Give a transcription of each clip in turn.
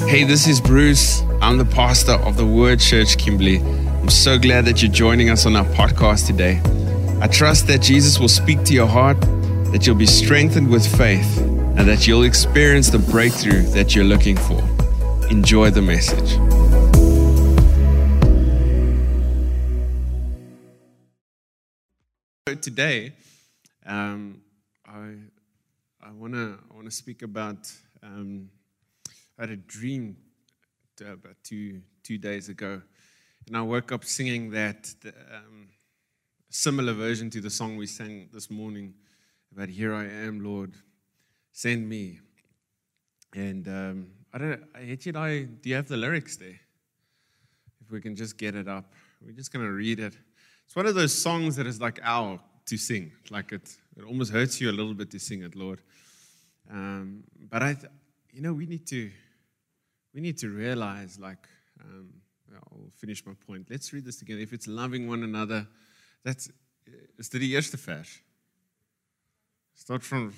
Hey, this is Bruce. I'm the pastor of the Word Church Kimberley. I'm so glad that you're joining us on our podcast today. I trust that Jesus will speak to your heart, that you'll be strengthened with faith, and that you'll experience the breakthrough that you're looking for. Enjoy the message. So today, um, I, I want to I wanna speak about. Um, I had a dream about two, two days ago, and I woke up singing that um, similar version to the song we sang this morning about "Here I am, Lord, send me." And um, I don't. Actually, I do you have the lyrics there? If we can just get it up, we're just gonna read it. It's one of those songs that is like our to sing. Like it, it almost hurts you a little bit to sing it, Lord. Um, but I, you know, we need to we need to realize, like, um, I'll finish my point. Let's read this together. If it's loving one another, that's is dit die eerste vers? Start from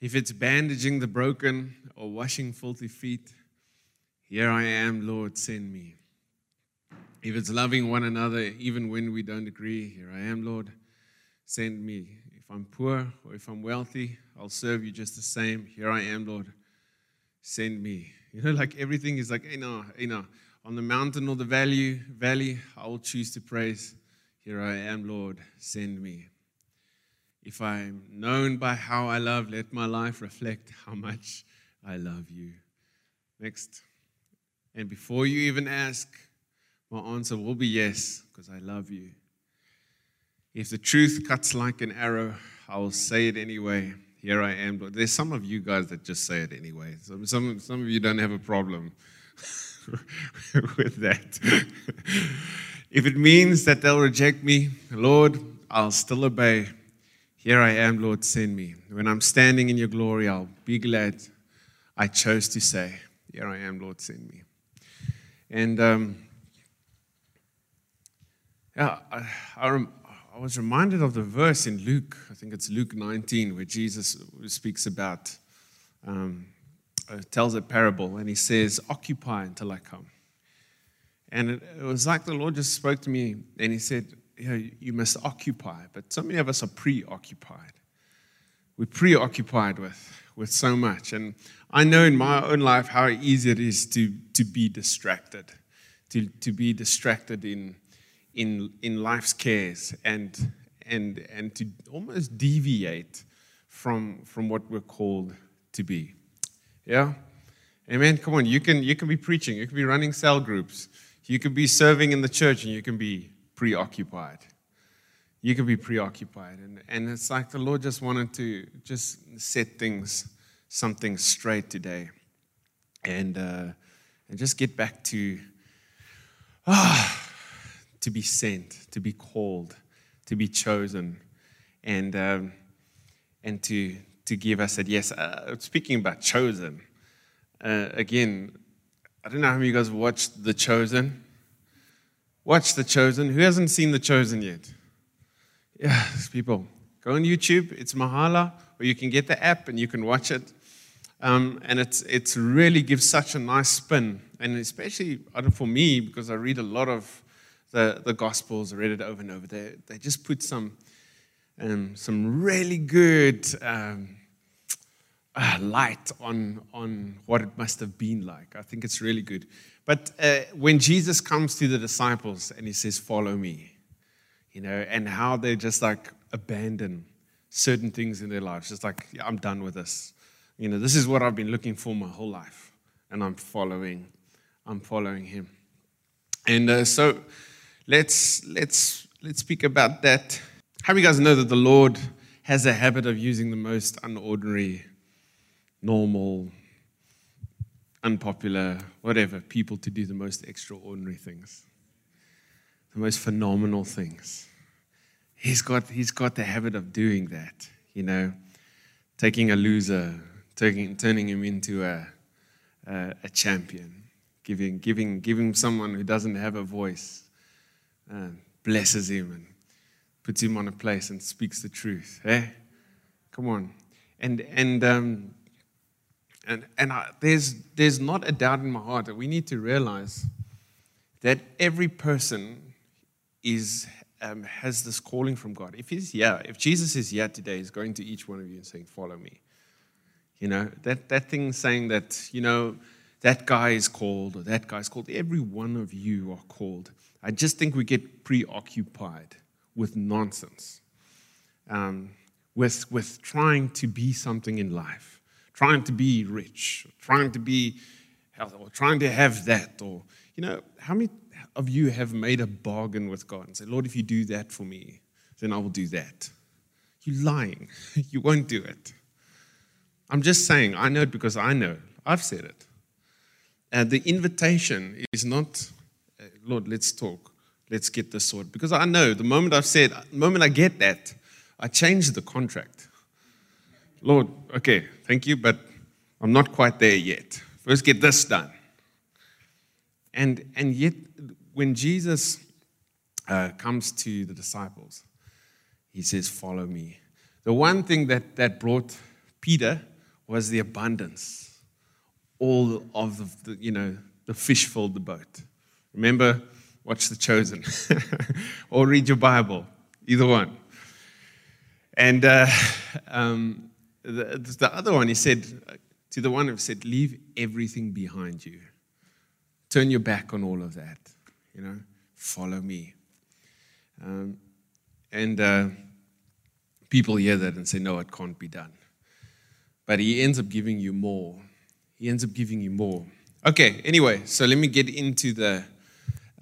if it's bandaging the broken or washing filthy feet, here I am, Lord, send me. If it's loving one another, even when we don't agree, here I am, Lord, send me. If I'm poor or if I'm wealthy, I'll serve you just the same. Here I am, Lord, send me. You know, like everything is like, hey, no, hey, no. On the mountain or the valley, valley, I will choose to praise. Here I am, Lord, send me. If I'm known by how I love, let my life reflect how much I love you. Next. And before you even ask, my answer will be yes, because I love you. If the truth cuts like an arrow, I will say it anyway. Here I am. But there's some of you guys that just say it anyway. Some, some, some of you don't have a problem with that. if it means that they'll reject me, Lord, I'll still obey. Here I am, Lord, send me. When I'm standing in your glory, I'll be glad I chose to say, Here I am, Lord, send me. And um, yeah, I, I, I, was reminded of the verse in Luke, I think it's Luke 19, where Jesus speaks about, um, uh, tells a parable, and he says, Occupy until I come. And it, it, was like the Lord just spoke to me, and he said, you, know, you must occupy. But so many of us are preoccupied. We're preoccupied with, with so much. And I know in my own life how easy it is to, to be distracted, to, to be distracted in in, in life's cares and, and, and to almost deviate from, from what we're called to be. Yeah? Amen. Come on, you can, you can be preaching, you can be running cell groups, you can be serving in the church, and you can be preoccupied. You can be preoccupied. And, and it's like the Lord just wanted to just set things, something straight today. And, uh, and just get back to, ah, to be sent, to be called, to be chosen, and, um, and to, to give us that yes. Uh, speaking about chosen, uh, again, I don't know how many of you guys watched The Chosen. Watch The Chosen. Who hasn't seen The Chosen yet? Yeah, people. Go on YouTube. It's Mahala, or you can get the app and you can watch it. Um, and it's it's really gives such a nice spin, and especially for me because I read a lot of the, the Gospels, read it over and over. They, they just put some, um, some really good um, uh, light on, on what it must have been like. I think it's really good. But uh, when Jesus comes to the disciples and he says, Follow me, you know, and how they just like abandon certain things in their lives, just like, yeah, I'm done with this. You know, this is what I've been looking for my whole life, and I'm following, I'm following him. And uh, so, let's let's let's speak about that. How many guys know that the Lord has a habit of using the most unordinary, normal, unpopular, whatever people to do the most extraordinary things, the most phenomenal things. He's got he's got the habit of doing that. You know, taking a loser, taking turning him into a a, a champion, giving giving giving someone who doesn't have a voice uh, blesses him and puts him on a place and speaks the truth. Eh? Come on. And, and um, And, and I, there's, there's not a doubt in my heart that we need to realize that every person is, um, has this calling from God. If he's here, if Jesus is here today, he's going to each one of you and saying, Follow me. You know, that, that thing saying that, you know, that guy is called or that guy's called. Every one of you are called. I just think we get preoccupied with nonsense, um, with, with trying to be something in life, trying to be rich, trying to be healthy, or trying to have that. Or, you know, how many of you have made a bargain with God and said, Lord, if you do that for me, then I will do that? You're lying. you won't do it. I'm just saying, I know it because I know. I've said it. And the invitation is not, Lord, let's talk. Let's get this sorted. Because I know the moment I've said, the moment I get that, I change the contract. Lord, okay, thank you, but I'm not quite there yet. First, get this done. And, and yet, when Jesus uh, comes to the disciples, he says, Follow me. The one thing that, that brought Peter was the abundance. All of the, you know, the fish filled the boat. Remember, watch The Chosen or read your Bible, either one. And uh, um, the, the other one, he said to the one who said, Leave everything behind you. Turn your back on all of that. You know, follow me. Um, and uh, people hear that and say, No, it can't be done but he ends up giving you more. He ends up giving you more. Okay, anyway, so let me get into the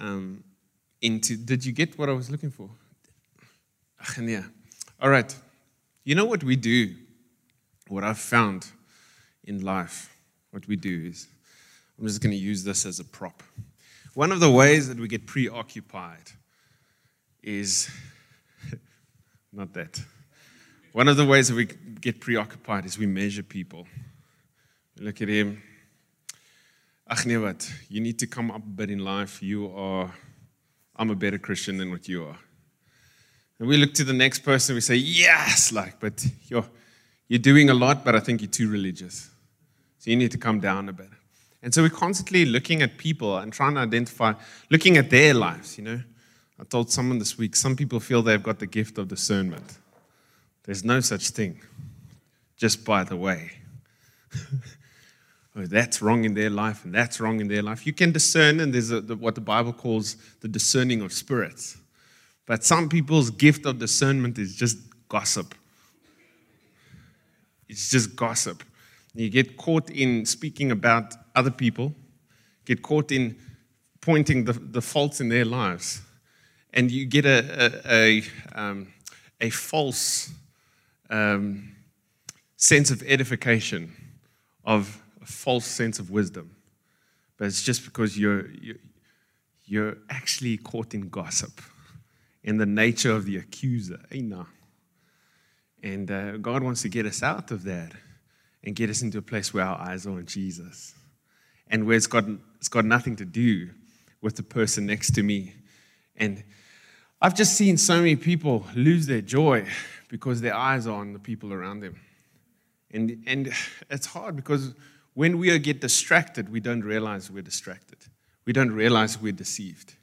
um, into did you get what I was looking for? yeah. All right. You know what we do? What I've found in life, what we do is I'm just going to use this as a prop. One of the ways that we get preoccupied is not that. One of the ways that we get preoccupied is we measure people. Look at him. Ach nee wat, you need to come up a bit in life. You are, I'm a better Christian than what you are. And we look to the next person, we say, yes, like, but you're, you're doing a lot, but I think you're too religious. So you need to come down a bit. And so we're constantly looking at people and trying to identify, looking at their lives, you know. I told someone this week, some people feel they've got the gift of discernment. There's no such thing, just by the way. oh, that's wrong in their life, and that's wrong in their life. You can discern, and there's a, the, what the Bible calls the discerning of spirits. But some people's gift of discernment is just gossip. It's just gossip. You get caught in speaking about other people, get caught in pointing the, the faults in their lives, and you get a, a, a, um, a false um, sense of edification, of false sense of wisdom. But it's just because you're, you're, actually caught in gossip, in the nature of the accuser. No, and uh, God wants to get us out of that and get us into a place where our eyes are on Jesus and where it's got, it's got nothing to do with the person next to me. And I've just seen so many people lose their joy because their eyes are on the people around them. And, and it's hard because when we get distracted, we don't realize we're distracted. We don't realize we're deceived.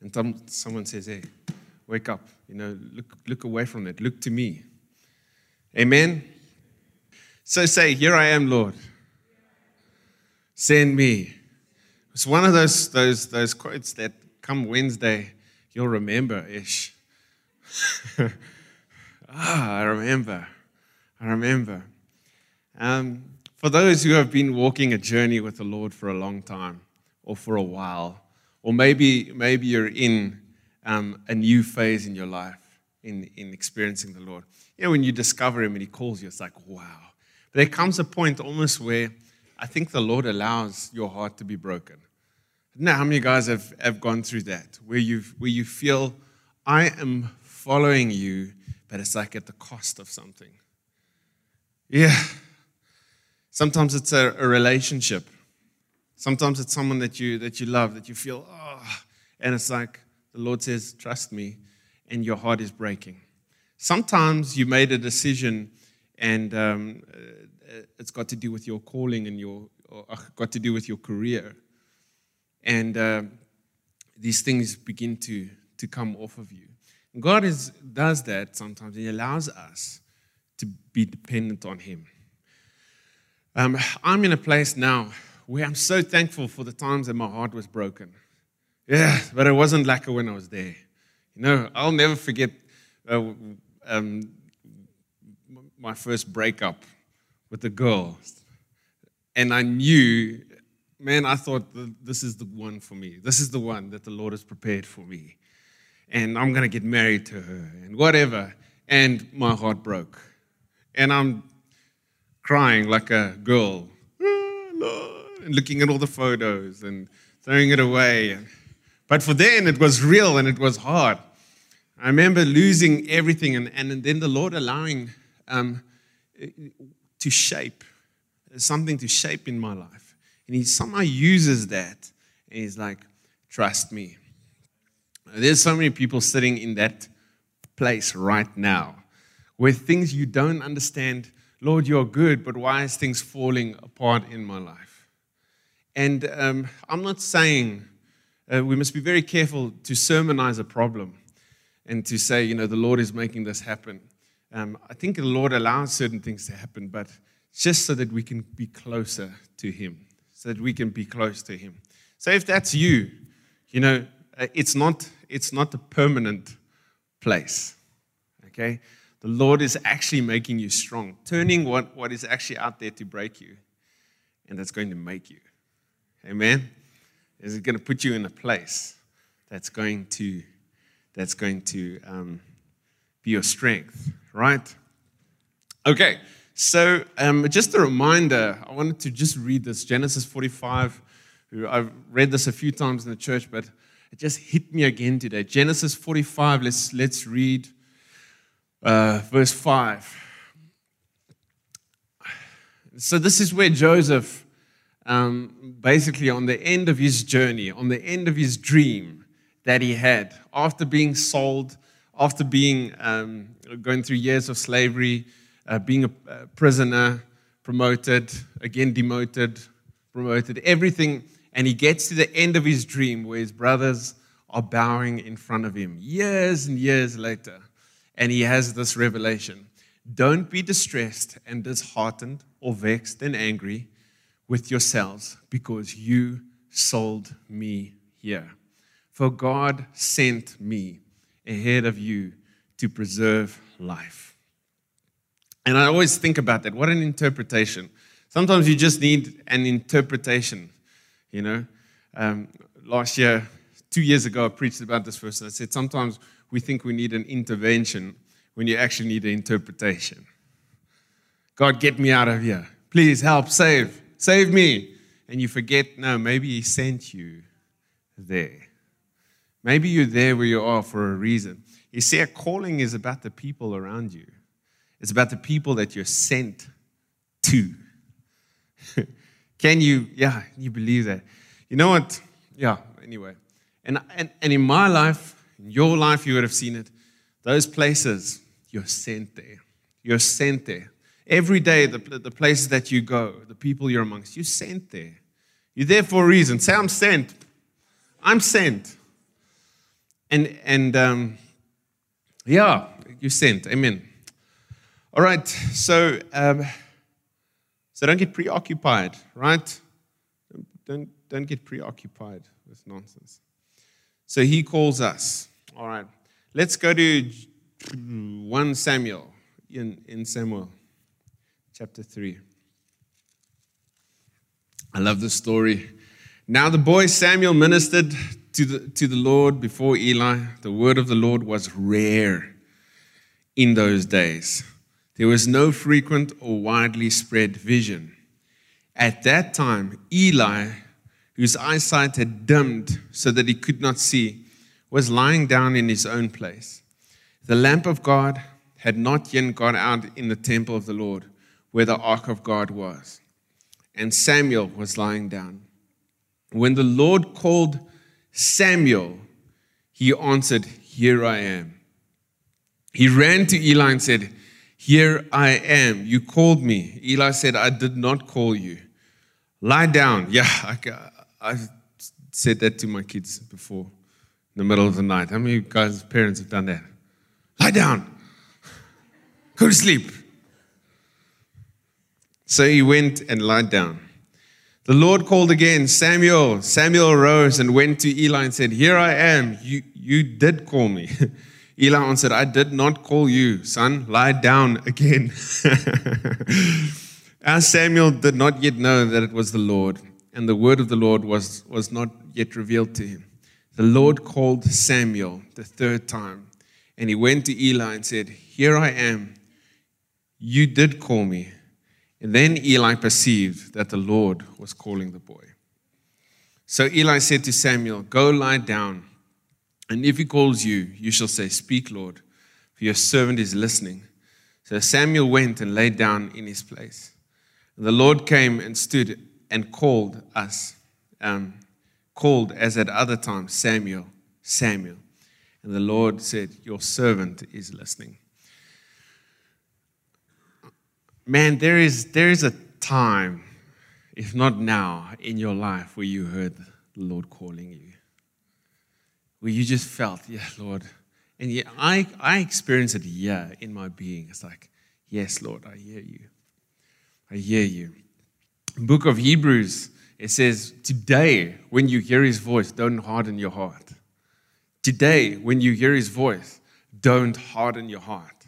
And some, someone says, hey, wake up. You know, look, look away from that. Look to me. Amen? So say, here I am, Lord. Send me. It's one of those, those, those quotes that come Wednesday, you'll remember ish. Ah, I remember. I remember. Um, for those who have been walking a journey with the Lord for a long time or for a while, or maybe, maybe you're in um, a new phase in your life in, in experiencing the Lord. You know, when you discover Him and He calls you, it's like, wow. But there comes a point almost where I think the Lord allows your heart to be broken. Now, how many guys have, have gone through that, where, you where you feel, I am following you but it's like at the cost of something. Yeah. Sometimes it's a, a relationship. Sometimes it's someone that you that you love, that you feel, oh, and it's like the Lord says, trust me, and your heart is breaking. Sometimes you made a decision and um, uh, it's got to do with your calling and your, uh, got to do with your career. And uh, these things begin to, to come off of you. God is, does that sometimes. He allows us to be dependent on Him. Um, I'm in a place now where I'm so thankful for the times that my heart was broken. Yeah, but it wasn't like when I was there. You know, I'll never forget uh, um, my first breakup with a girl. And I knew, man, I thought this is the one for me. This is the one that the Lord has prepared for me. And I'm going to get married to her and whatever. And my heart broke. And I'm crying like a girl, and looking at all the photos and throwing it away. But for then, it was real and it was hard. I remember losing everything and, and then the Lord allowing um, to shape something to shape in my life. And He somehow uses that. And He's like, trust me. There's so many people sitting in that place right now where things you don't understand Lord, you're good, but why is things falling apart in my life? And um, I'm not saying uh, we must be very careful to sermonize a problem and to say, you know, the Lord is making this happen. Um, I think the Lord allows certain things to happen, but just so that we can be closer to Him, so that we can be close to Him. So if that's you, you know, uh, it's not it's not a permanent place. Okay, the Lord is actually making you strong, turning what, what is actually out there to break you, and that's going to make you. Amen? Is it going to put you in a place that's going to, that's going to um, be your strength, right? Okay, so um, just a reminder, I wanted to just read this Genesis 45. I've read this a few times in the church, but it just hit me again today. Genesis 45, let's, let's read uh, verse 5. So, this is where Joseph, um, basically, on the end of his journey, on the end of his dream that he had, after being sold, after being um, going through years of slavery, uh, being a, a prisoner, promoted, again demoted, promoted, everything. And he gets to the end of his dream where his brothers are bowing in front of him years and years later and he has this revelation. Don't be distressed and disheartened or vexed and angry with yourselves because you sold me here. For God sent me ahead of you to preserve life. And I always think about that. What an interpretation. Sometimes you just need an interpretation. You know, um, last year, two years ago, I preached about this verse. I said sometimes we think we need an intervention when you actually need an interpretation. God, get me out of here. Please help, save, save me. And you forget, no, maybe He sent you there. Maybe you're there where you are for a reason. You see, a calling is about the people around you, it's about the people that you're sent to. Can you, yeah, you believe that? You know what? Yeah, anyway. And, and, and in my life, in your life, you would have seen it. Those places, you're sent there. You're sent there. Every day, the, the places that you go, the people you're amongst, you're sent there. You're there for a reason. Say, I'm sent. I'm sent. And, and um, yeah, you're sent. Amen. All right, so, um, so don't get preoccupied, right? Don't, don't get preoccupied with nonsense. So he calls us. All right. Let's go to 1 Samuel in, in Samuel chapter 3. I love this story. Now the boy Samuel ministered to the, to the Lord before Eli. The word of the Lord was rare in those days. There was no frequent or widely spread vision. At that time, Eli whose eyesight had dimmed so that he could not see, was lying down in his own place. The lamp of God had not yet gone out in the temple of the Lord, where the ark of God was. And Samuel was lying down. When the Lord called Samuel, he answered, Here I am. He ran to Eli and said, Here I am. You called me. Eli said, I did not call you. Lie down. Yeah, I, I said that to my kids before in the middle of the night. How many guys, parents, have done that? Lie down. Go to sleep. So he went and lied down. The Lord called again, Samuel. Samuel arose and went to Eli and said, Here I am. You, you did call me. Eli answered, I did not call you, son. Lie down again. As Samuel did not yet know that it was the Lord, and the word of the Lord was, was not yet revealed to him, the Lord called Samuel the third time. And he went to Eli and said, Here I am. You did call me. And then Eli perceived that the Lord was calling the boy. So Eli said to Samuel, Go lie down, and if he calls you, you shall say, Speak, Lord, for your servant is listening. So Samuel went and lay down in his place. And the Lord came and stood and called us, um, called as at other times, Samuel, Samuel. And the Lord said, Your servant is listening man, there is, there is a time, if not now, in your life where you heard the Lord calling you, where you just felt, yeah, Lord. And yeah, I, I experienced it, yeah, in my being. It's like, yes, Lord, I hear you. I hear you. Book of Hebrews, it says, today, when you hear his voice, don't harden your heart. Today, when you hear his voice, don't harden your heart.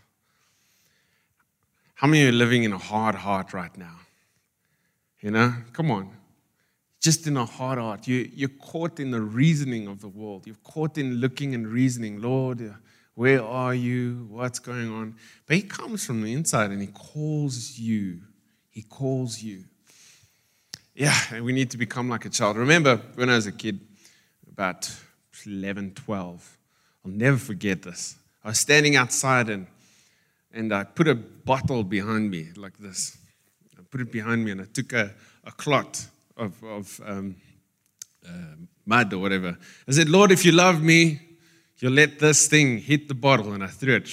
How many are living in a hard heart right now? You know, come on. Just in a hard heart. You, you're caught in the reasoning of the world. You're caught in looking and reasoning. Lord, where are you? What's going on? But He comes from the inside and He calls you. He calls you. Yeah, and we need to become like a child. Remember when I was a kid, about 11, 12, I'll never forget this. I was standing outside and and I put a bottle behind me like this. I put it behind me and I took a, a clot of, of um, uh, mud or whatever. I said, Lord, if you love me, you'll let this thing hit the bottle. And I threw it.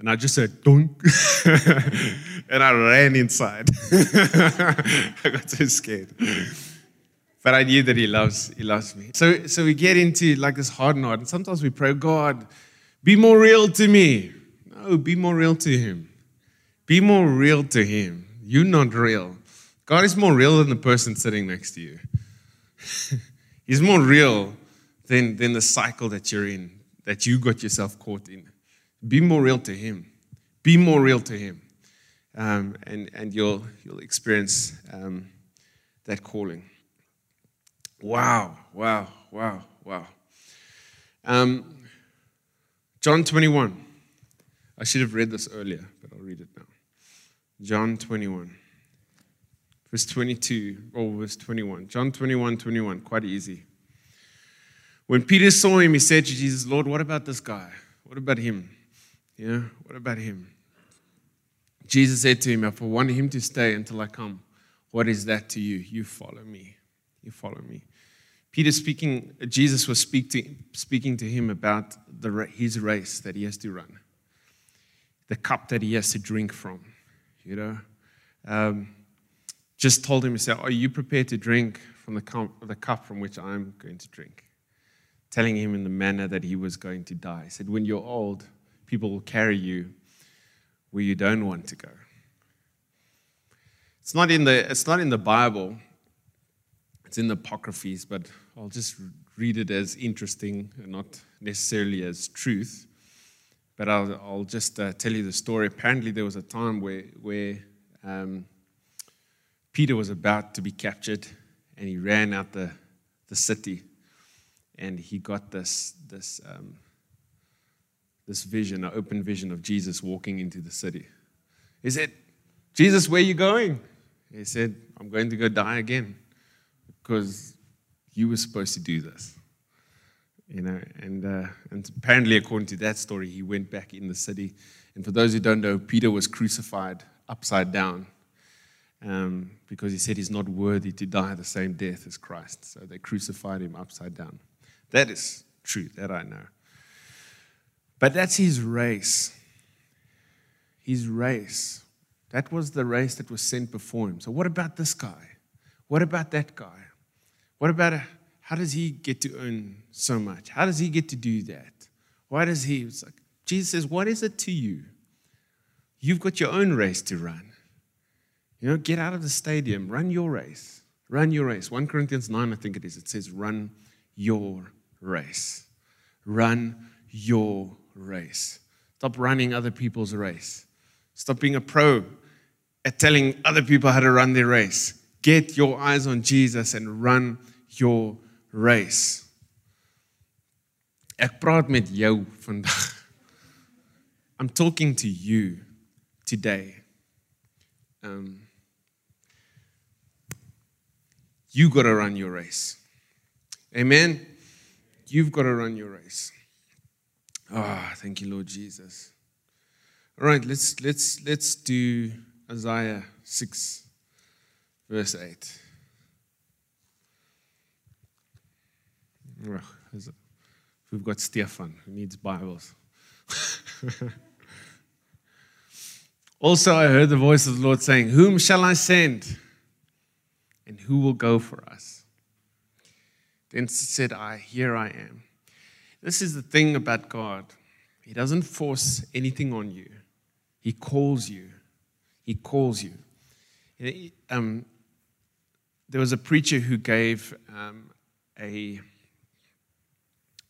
And I just said, dunk. and I ran inside. I got so scared. But I knew that he loves, he loves me. So, so we get into like this hard knot. And sometimes we pray, God, be more real to me. No, be more real to Him. Be more real to Him. You're not real. God is more real than the person sitting next to you. He's more real than, than the cycle that you're in, that you got yourself caught in. Be more real to Him. Be more real to Him. Um, and, and you'll, you'll experience um, that calling. Wow, wow, wow, wow. Um, John 21. I should have read this earlier, but I'll read it now. John 21, verse 22, or verse 21. John 21, 21, quite easy. When Peter saw him, he said to Jesus, Lord, what about this guy? What about him? Yeah, what about him? Jesus said to him, If I want him to stay until I come, what is that to you? You follow me. You follow me. Peter speaking, Jesus was speak to, speaking to him about the, his race that he has to run the cup that he has to drink from. You know, um, just told him, he said, Are you prepared to drink from the cup, the cup from which I'm going to drink? Telling him in the manner that he was going to die. He said, When you're old, people will carry you where you don't want to go. It's not in the, it's not in the Bible, it's in the Apocryphes, but I'll just read it as interesting and not necessarily as truth. But I'll, I'll just uh, tell you the story. Apparently, there was a time where, where um, Peter was about to be captured and he ran out the, the city and he got this, this, um, this vision, an open vision of Jesus walking into the city. He said, Jesus, where are you going? He said, I'm going to go die again because you were supposed to do this you know, and, uh, and apparently, according to that story, he went back in the city. And for those who don't know, Peter was crucified upside down um, because he said he's not worthy to die the same death as Christ. So they crucified him upside down. That is true, that I know. But that's his race. his race. That was the race that was sent before him. So, what about this guy? What about that guy? What about uh, how does he get to earn so much? How does he get to do that? Why does he? It's like, Jesus says, What is it to you? You've got your own race to run. You know, get out of the stadium, run your race. Run your race. 1 Corinthians 9, I think it is, it says, Run your race. Run your race. Stop running other people's race. Stop being a pro at telling other people how to run their race. Get your eyes on Jesus and run your race. Ek praat met jou vandag. I'm talking to you today. Um, you got to run your race. Amen. You've got to run your race. Ah, oh, thank you, Lord Jesus. All right, let's let's let's do Isaiah 6 verse 8. We've got Stefan who needs Bibles. also, I heard the voice of the Lord saying, Whom shall I send? And who will go for us? Then said I, Here I am. This is the thing about God. He doesn't force anything on you, He calls you. He calls you. Um, there was a preacher who gave um, a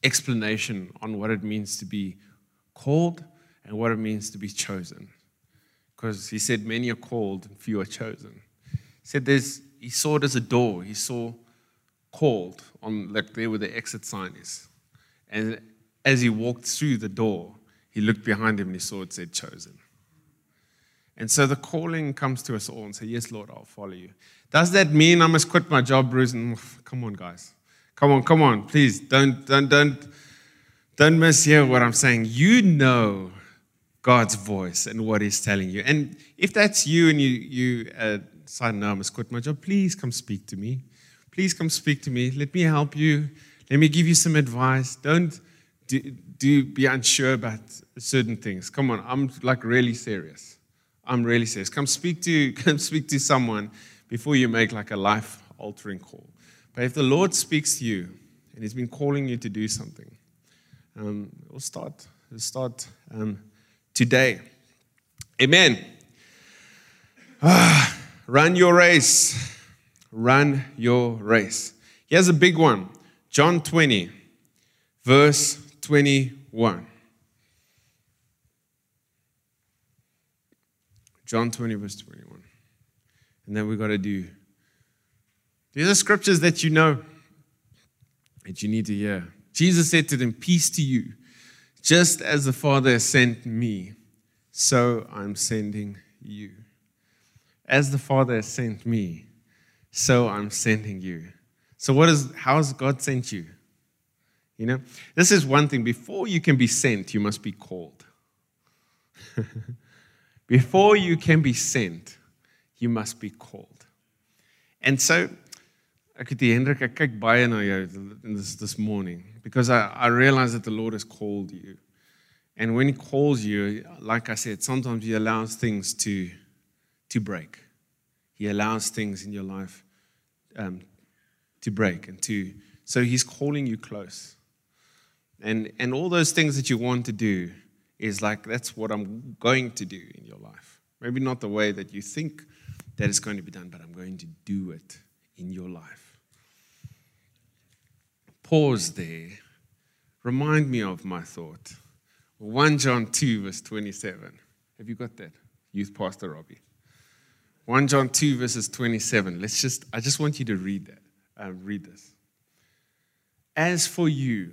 explanation on what it means to be called and what it means to be chosen. Because he said many are called and few are chosen. He said there's he saw it as a door. He saw called on like there where the exit sign is. And as he walked through the door, he looked behind him and he saw it said chosen. And so the calling comes to us all and say, Yes, Lord, I'll follow you. Does that mean I must quit my job, Bruce? Come on, guys. Come on, come on. Please don't, don't, don't, don't mishear what I'm saying. You know God's voice and what He's telling you. And if that's you and you, you uh, decide, no, I must quit my job, please come speak to me. Please come speak to me. Let me help you. Let me give you some advice. Don't do, do be unsure about certain things. Come on, I'm like really serious. I'm really serious. Come speak to come speak to someone before you make like a life altering call. But if the Lord speaks to you and He's been calling you to do something, um, we'll start. We'll start um, today. Amen. Ah, run your race. Run your race. Here's a big one John 20, verse 21. John 20, verse 21. And then we got to do. These are scriptures that you know, that you need to hear. Jesus said to them, Peace to you. Just as the Father has sent me, so I'm sending you. As the Father has sent me, so I'm sending you. So, what is, how has God sent you? You know, this is one thing. Before you can be sent, you must be called. Before you can be sent, you must be called. And so, ek het die Hendrik, ek kyk baie na jou this, this morning because I, I realize that the Lord has called you. And when he calls you, like I said, sometimes he allows things to, to break. He allows things in your life um, to break and to, so he's calling you close. And, and all those things that you want to do is like, that's what I'm going to do in your life. Maybe not the way that you think that is going to be done, but I'm going to do it in your life. Pause there. Remind me of my thought. 1 John 2, verse 27. Have you got that? Youth Pastor Robbie. 1 John 2, verses 27. Let's just, I just want you to read that. Uh, read this. As for you,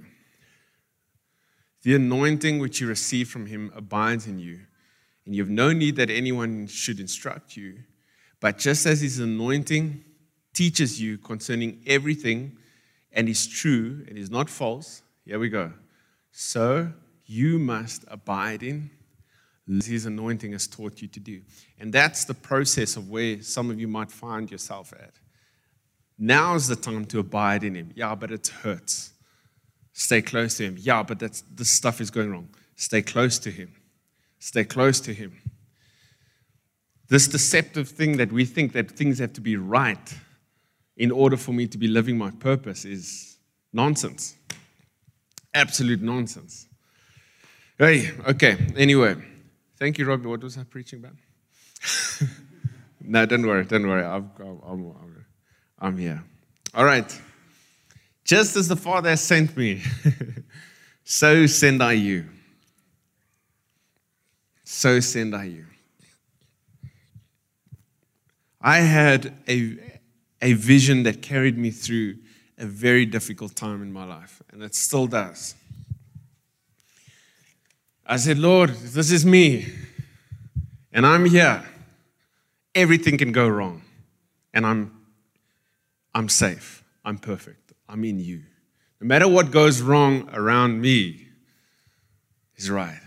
the anointing which you receive from him abides in you, and you have no need that anyone should instruct you. But just as his anointing teaches you concerning everything and is true and is not false, here we go. So you must abide in his anointing has taught you to do. And that's the process of where some of you might find yourself at. Now is the time to abide in him. Yeah, but it hurts. Stay close to him. Yeah, but that's, this stuff is going wrong. Stay close to him. Stay close to him. This deceptive thing that we think that things have to be right in order for me to be living my purpose is nonsense. Absolute nonsense. Hey, okay, anyway. Thank you, Robbie. What was I preaching about? no, don't worry, don't worry. I'm, I'm, I'm here. All right. Just as the Father has sent me, so send I you. So send I you. I had a, a vision that carried me through a very difficult time in my life, and it still does. I said, Lord, this is me, and I'm here, everything can go wrong, and I'm, I'm safe, I'm perfect, I'm in you. No matter what goes wrong around me, is right.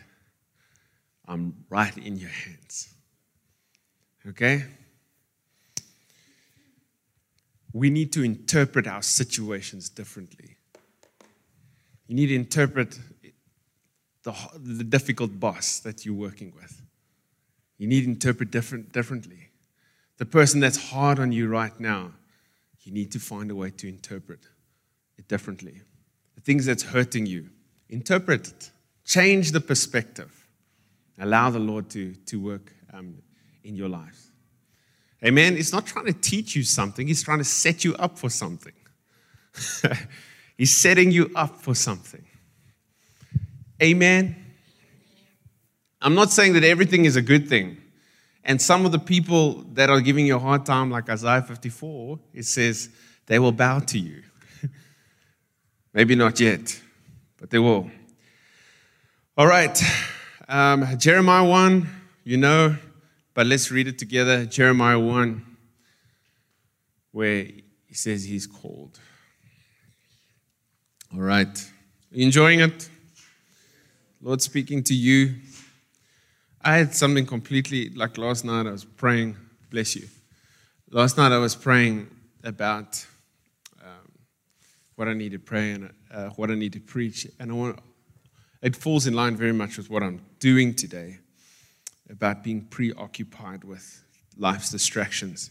I'm right in your hands. Okay? we need to interpret our situations differently. You need to interpret the, the difficult boss that you're working with. You need to interpret different, differently. The person that's hard on you right now, you need to find a way to interpret it differently. The things that's hurting you, interpret it. Change the perspective. Allow the Lord to, to work um, in your life. Amen. He's not trying to teach you something, he's trying to set you up for something. he's setting you up for something. Amen. I'm not saying that everything is a good thing. And some of the people that are giving you a hard time, like Isaiah 54, it says they will bow to you. Maybe not yet, but they will. All right. Um, Jeremiah 1, you know, but let's read it together Jeremiah 1, where he says he's called. All right. You enjoying it? Lord speaking to you. I had something completely like last night I was praying, bless you. Last night I was praying about um, what I need to pray and uh, what I need to preach. And I want, it falls in line very much with what I'm doing today about being preoccupied with life's distractions.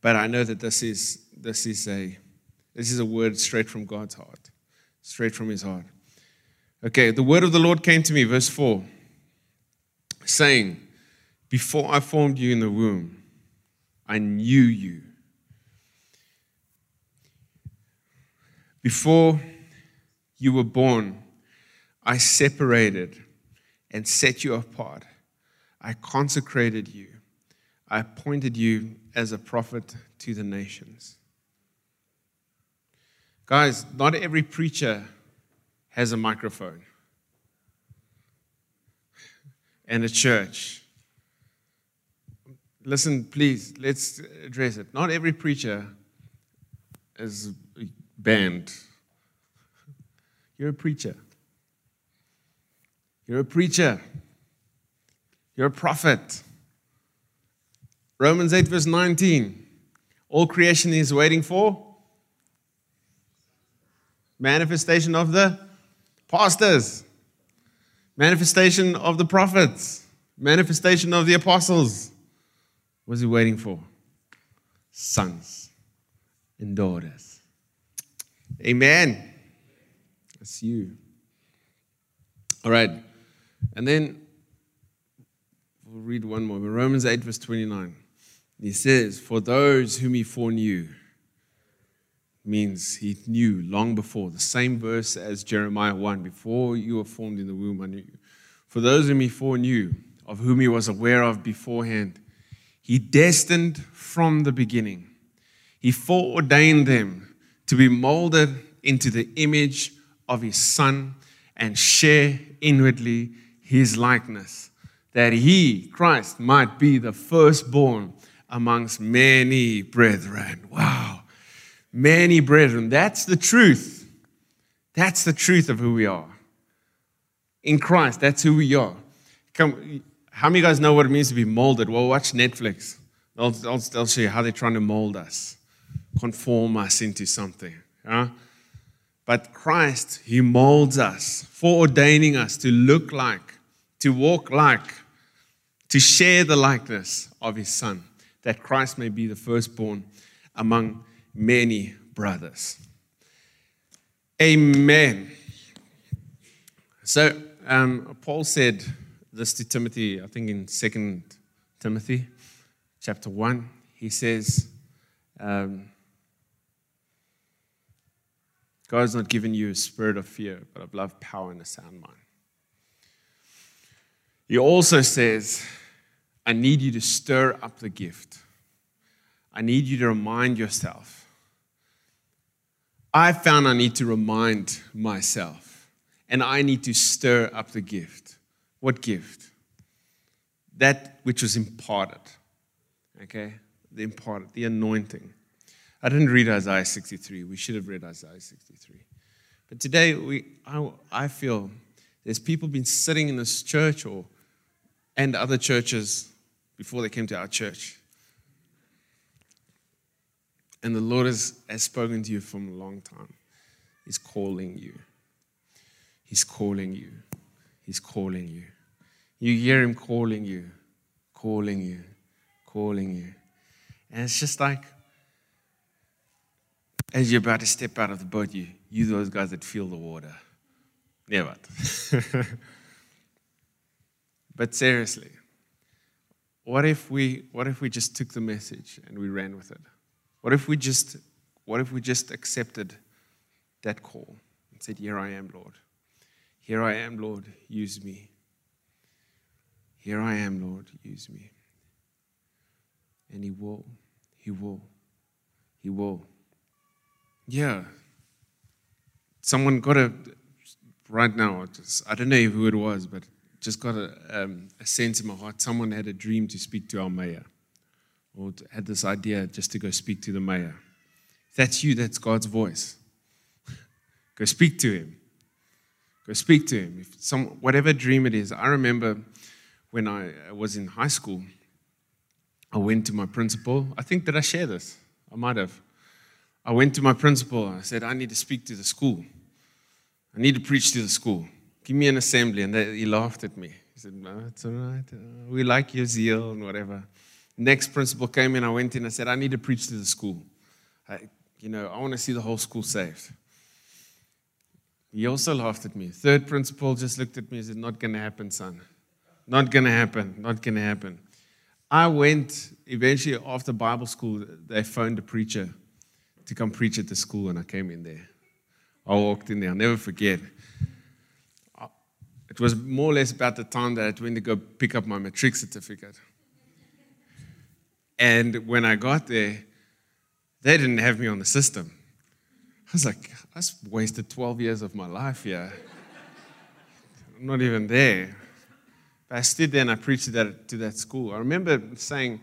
But I know that this is, this is, a, this is a word straight from God's heart, straight from his heart. Okay, the word of the Lord came to me, verse 4, saying, Before I formed you in the womb, I knew you. Before you were born, I separated and set you apart. I consecrated you. I appointed you as a prophet to the nations. Guys, not every preacher has a microphone and a church. Listen, please, let's address it. Not every preacher is banned. You're a preacher. You're a preacher. You're a prophet. Romans 8, verse 19. All creation is waiting for manifestation of the pastors, manifestation of the prophets, manifestation of the apostles. What's he waiting for? Sons and daughters. Amen. That's you. All right. And then We'll read one more. Romans 8, verse 29. He says, For those whom he foreknew, means he knew long before. The same verse as Jeremiah 1 Before you were formed in the womb, I knew you. For those whom he foreknew, of whom he was aware of beforehand, he destined from the beginning. He foreordained them to be molded into the image of his Son and share inwardly his likeness that he, Christ, might be the firstborn amongst many brethren. Wow. Many brethren. That's the truth. That's the truth of who we are. In Christ, that's who we are. Come, how many guys know what it means to be molded? Well, watch Netflix. They'll, they'll, they'll show you how they're trying to mold us, conform us into something. Huh? But Christ, He molds us, foreordaining us to look like, to walk like to share the likeness of his son, that Christ may be the firstborn among many brothers. Amen. So, um, Paul said this to Timothy, I think in Second Timothy chapter 1. He says, um, God has not given you a spirit of fear, but of love, power, and a sound mind. He also says, I need you to stir up the gift. I need you to remind yourself. I found I need to remind myself, and I need to stir up the gift. What gift? That which was imparted. Okay? The imparted, the anointing. I didn't read Isaiah 63. We should have read Isaiah 63. But today, we, I, I feel there's people been sitting in this church or and other churches before they came to our church. And the Lord has, has spoken to you from a long time. He's calling you. He's calling you. He's calling you. You hear Him calling you, calling you, calling you. And it's just like, as you're about to step out of the boat, you, you those guys that feel the water. Never. but seriously, what if we what if we just took the message and we ran with it? What if we just what if we just accepted that call and said, Here I am, Lord. Here I am, Lord, use me. Here I am, Lord, use me. And He will. He will. He will. Yeah. Someone got a, right now, just, I don't know who it was, but just got a, um, a sense in my heart. Someone had a dream to speak to our mayor, or had this idea just to go speak to the mayor. If that's you, that's God's voice. go speak to him. Go speak to him. If some, whatever dream it is, I remember when I was in high school, I went to my principal. I think, did I share this? I might have. I went to my principal. I said, I need to speak to the school. I need to preach to the school. Give me an assembly. And they, he laughed at me. He said, No, it's all right. Uh, we like your zeal and whatever. Next principal came in. I went in. I said, I need to preach to the school. I, you know, I want to see the whole school saved. He also laughed at me. Third principal just looked at me and said, Not going to happen, son. Not going to happen. Not going to happen. I went eventually after Bible school, they phoned a preacher to come preach at the school, and I came in there. I walked in there. I'll never forget. It was more or less about the time that I went to go pick up my matric certificate. And when I got there, they didn't have me on the system. I was like, I wasted 12 years of my life here. I'm not even there. But I stood there and I preached to that, to that school. I remember saying,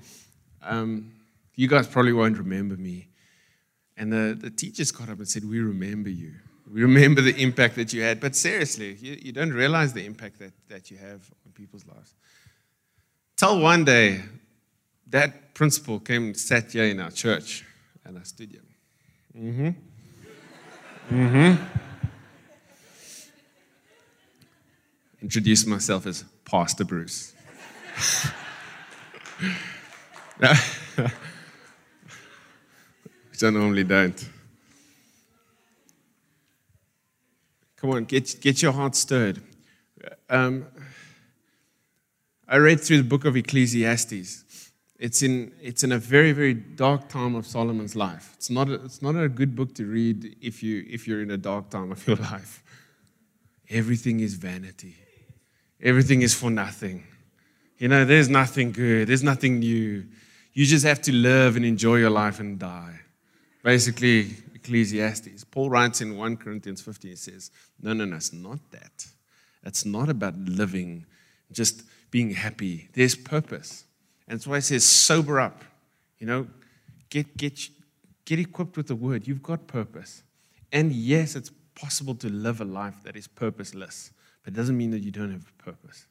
um, You guys probably won't remember me. And the, the teachers got up and said, We remember you. We remember the impact that you had. But seriously, you, you don't realize the impact that, that you have on people's lives. Till one day, that principal came and sat here in our church, and I stood here. Mm hmm. Mm hmm. Introduced myself as Pastor Bruce. Which I normally don't. Come on, get, get your heart stirred. Um, I read through the book of Ecclesiastes. It's in, it's in a very, very dark time of Solomon's life. It's not, a, it's not a good book to read if, you, if you're in a dark time of your life. Everything is vanity, everything is for nothing. You know, there's nothing good, there's nothing new. You just have to live and enjoy your life and die. Basically, Ecclesiastes. Paul writes in 1 Corinthians 15, he says, No, no, no, it's not that. It's not about living, just being happy. There's purpose. And that's why he says, sober up. You know, get, get, get equipped with the word. You've got purpose. And yes, it's possible to live a life that is purposeless, but it doesn't mean that you don't have a purpose.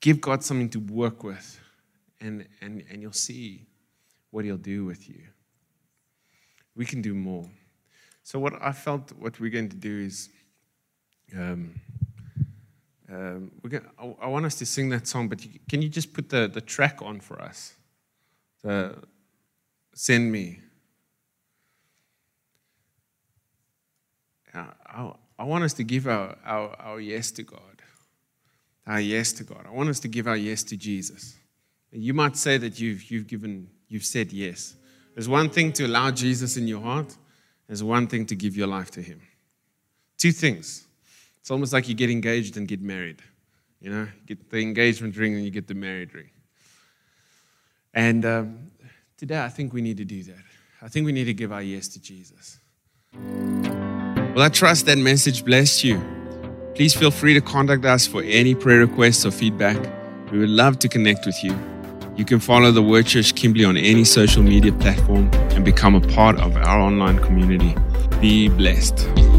Give God something to work with, and, and, and you'll see what He'll do with you we can do more. So, what I felt what we're going to do is um, Um, gonna, I, I want us to sing that song, but you, can you just put the, the track on for us? The Send Me. I, I, I want us to give our, our, our yes to God. Our yes to God. I want us to give our yes to Jesus. You might say that you've, you've given, you've said yes. There's one thing to allow Jesus in your heart, there's one thing to give your life to Him. Two things. It's almost like you get engaged and get married. You know, get the engagement ring and you get the married ring. And um, today, I think we need to do that. I think we need to give our yes to Jesus. Well, I trust that message blessed you. Please feel free to contact us for any prayer requests or feedback. We would love to connect with you. You can follow the Word Church Kimberley on any social media platform and become a part of our online community. Be blessed.